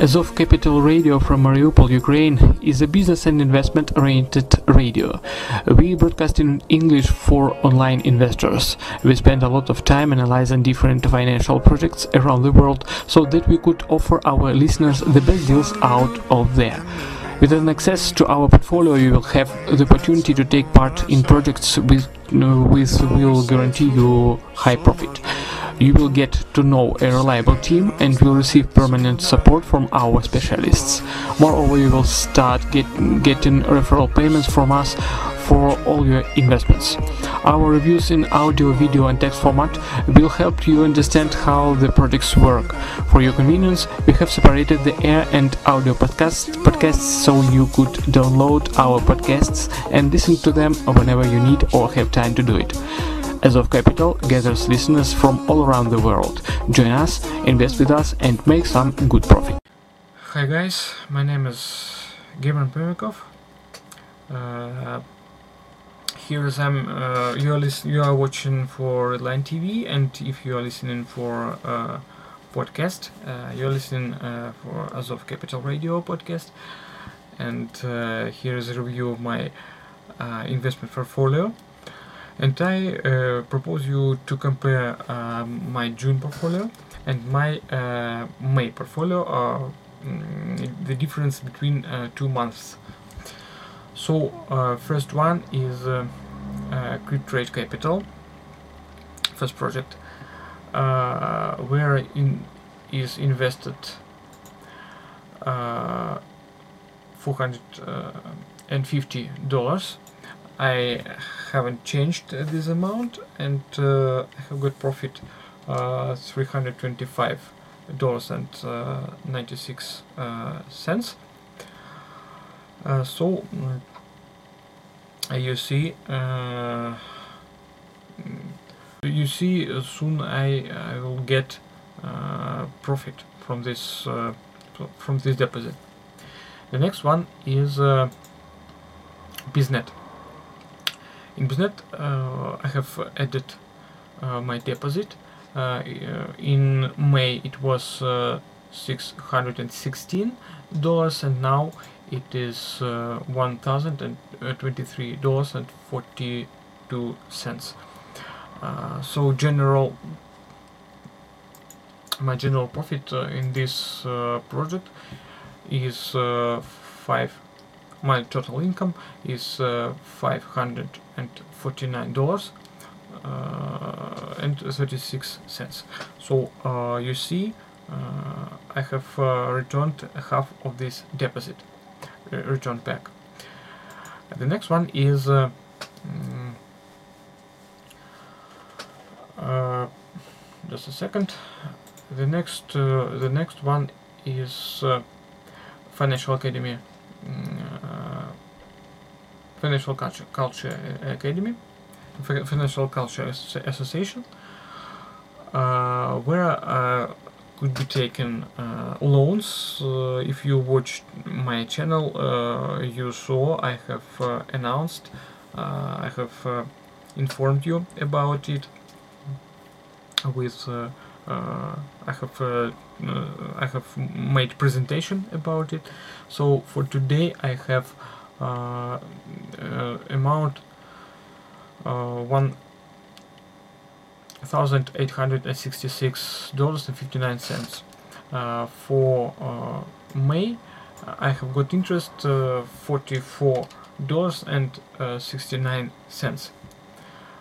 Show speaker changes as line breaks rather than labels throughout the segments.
Azov Capital Radio from Mariupol, Ukraine is a business and investment oriented radio. We broadcast in English for online investors. We spend a lot of time analyzing different financial projects around the world so that we could offer our listeners the best deals out of there. With an access to our portfolio, you will have the opportunity to take part in projects with, with will guarantee you high profit. You will get to know a reliable team and will receive permanent support from our specialists. Moreover, you will start get, getting referral payments from us for all your investments. Our reviews in audio, video, and text format will help you understand how the projects work. For your convenience, we have separated the air and audio podcasts so you could download our podcasts and listen to them whenever you need or have time to do it. Azov Capital gathers listeners from all around the world. Join us, invest with us, and make some good profit.
Hi guys, my name is Gabriel Permikov. Uh, here is I'm. Uh, you are listen, You are watching for Line TV, and if you are listening for uh, podcast, uh, you are listening uh, for Azov Capital Radio podcast. And uh, here is a review of my investment portfolio. And I uh, propose you to compare um, my June portfolio and my uh, May portfolio. Uh, mm, the difference between uh, two months. So uh, first one is uh, uh, Trade Capital, first project, uh, where in is invested uh, four hundred and fifty dollars. I haven't changed this amount, and uh, I have got profit uh, three hundred twenty-five dollars and uh, ninety-six uh, cents. Uh, so mm, you see, you see, soon I I will get profit from this from this deposit. The next one is Biznet. In Biznet, uh, I have added uh, my deposit. Uh, in May it was uh, six hundred and now it is uh, one thousand and twenty-three dollars and forty-two cents. Uh, so general, my general profit uh, in this project is five. My total income is uh, five hundred and forty-nine dollars uh, and thirty-six cents. So uh, you see, uh, I have uh, returned half of this deposit, uh, returned back. The next one is. Mm, just a second. The next, the next one is Financial Academy, mm, Financial Culture, Culture Academy, Financial Culture Association, uh, where uh, could be taken uh, loans. If you watched my channel, you saw I have announced, I have informed you about it with uh, uh, I have uh, I have made presentation about it. So for today I have amount uh, one thousand eight hundred and sixty six dollars and fifty nine cents. Uh, for uh, May I have got interest uh, forty four dollars and uh, sixty nine cents.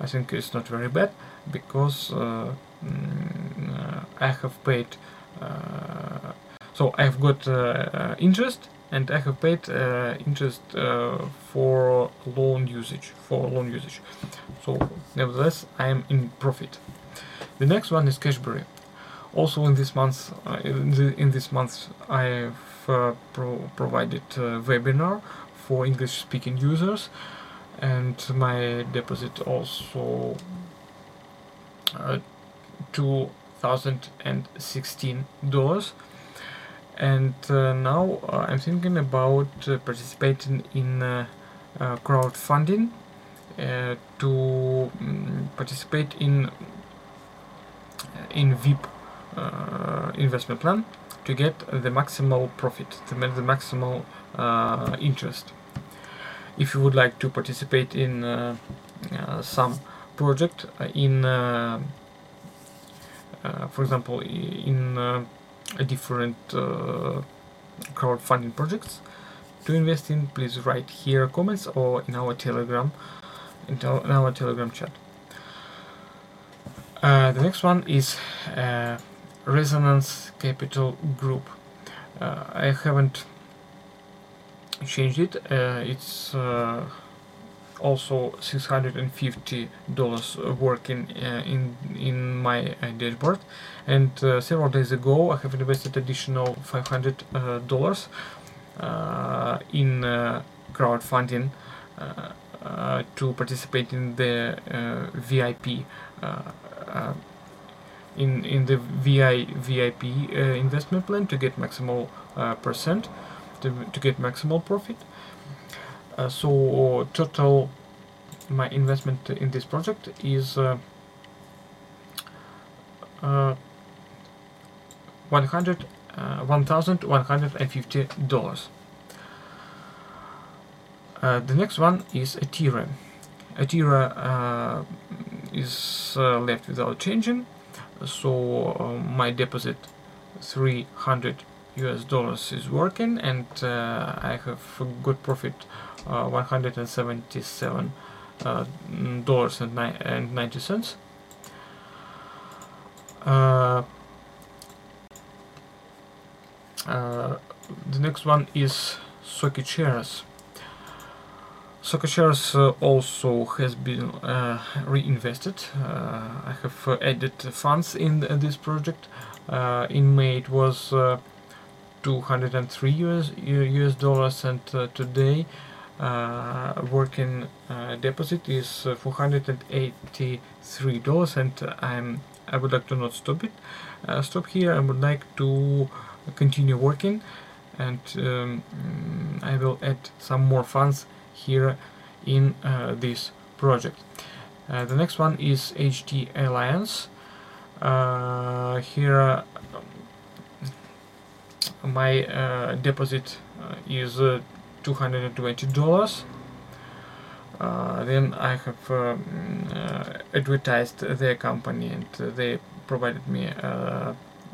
I think it's not very bad because uh, mm, uh, I have paid. Uh, so I've got uh, uh, interest and I have paid uh, interest uh, for loan usage. For loan usage. So nevertheless, I am in profit. The next one is Cashbery. Also in this month, uh, in, the, in this month, I have uh, pro- provided a webinar for English-speaking users and my deposit also uh, two thousand and sixteen dollars and uh, now uh, I'm thinking about uh, participating in uh, uh, crowdfunding uh, to mm, participate in in VIP investment plan to get the maximal profit, the, the maximal interest. If you would like to participate in some project in, for example, in different crowdfunding projects to invest in, please write here comments or in our Telegram, in, in our Telegram chat. Uh, the next one is uh, Resonance Capital Group. Uh, I haven't changed it. Uh, it's uh, also $650 working uh, in in my uh, dashboard. And uh, several days ago, I have invested additional $500 uh, in crowdfunding to participate in the VIP uh, in in the VI VIP uh, investment plan to get maximal uh, percent to, to get maximal profit. So total my investment in this project is uh, 100 uh, $1,150 uh, the next one is Atira Atira uh, is uh, left without changing. So uh, my deposit 300 US dollars is working and uh, I have a good profit 177 dollars and, and 90 cents uh, uh, the next one is Soketshares Soccer uh, also has been uh, reinvested. Uh, I have uh, added funds in this project. Uh, in May it was uh, 203 US, US dollars and today working deposit is 483 dollars and I'm I would like to not stop it stop here I would like to continue working and um, I will add some more funds here in uh, this project. Uh, the next one is HT Alliance. Uh, here my deposit is $220. Uh, then I have um, uh, advertised their company and uh, they provided me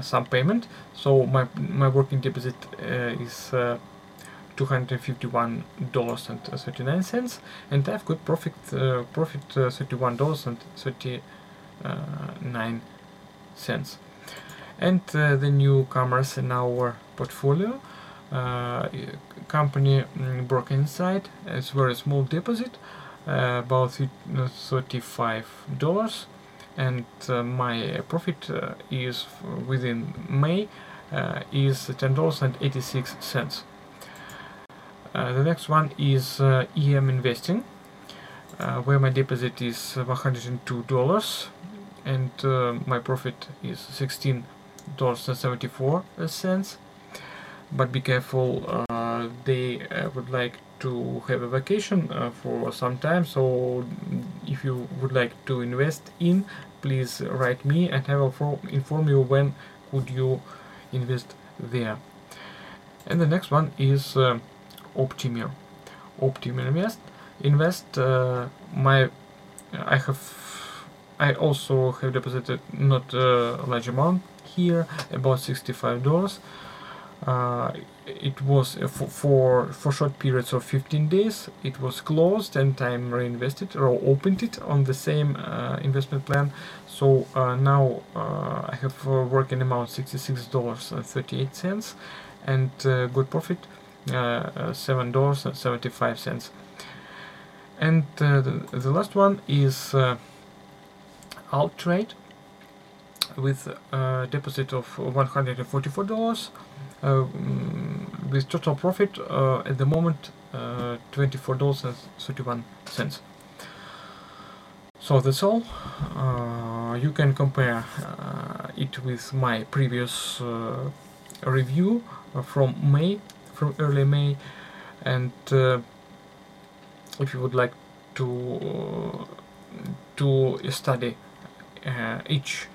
some payment. So my my working deposit is $251.39 and I've got profit uh, profit uh, $31.39 and uh, the newcomers in our portfolio uh, company mm, Broker Insight is very small deposit uh, about $35 and uh, my profit is within May is $10.86 uh, the next one is uh, EM investing, uh, where my deposit is $102 and my profit is $16.74. But be careful, they would like to have a vacation uh, for some time so if you would like to invest in please write me and I will inform you when could you invest there and the next one is uh, Optimir. Optimir Invest. Invest. Uh, my, I have. I also have deposited not a large amount here, about sixty-five dollars. Uh, it was uh, for, for for short periods of 15 days it was closed and I'm reinvested or opened it on the same uh, investment plan. So uh, now uh, I have working amount $66.38 and good profit uh, seven dollars and the, the last one is uh, Trade with a deposit of one hundred and forty four dollars. Mm, with total profit at the moment $24.31. So that's all. Uh, you can compare uh, it with my previous uh, review from May from early May and uh, if you would like to uh, to study uh, each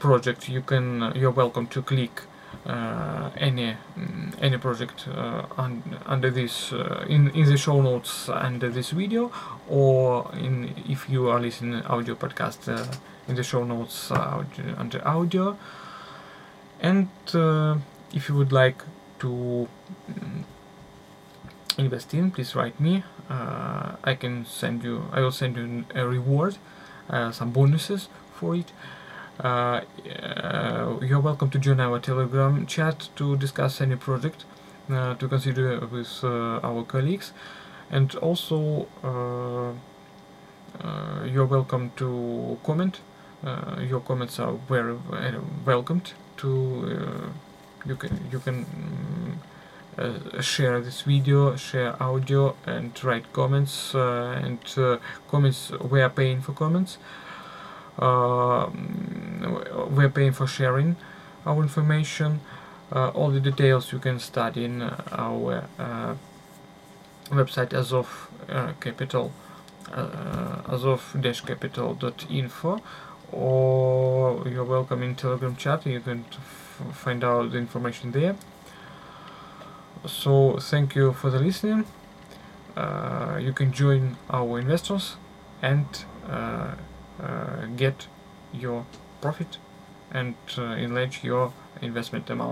project you can you're welcome to click uh, any mm, any project uh, un- under this uh, in in the show notes under this video or in if you are listening audio podcast uh, in the show notes uh, audio, under audio. And uh, if you would like to mm, invest in please write me. Uh, i can send you i will send you a reward uh, some bonuses for it uh, you're welcome to join our telegram chat to discuss any project uh, to consider with uh, our colleagues. And also uh, you're welcome to comment. Your comments are very welcomed to you can you can uh, share this video share audio and write comments uh, and uh, comments we are paying for comments we're paying for sharing our information. Uh, all the details you can study in uh, our uh, website uh, capital uh, Azov dash capital.info or you're welcome in telegram chat. You can find out the information there. So thank you for the listening. Uh, you can join our investors and uh, uh, get your profit and uh, enlarge your investment amount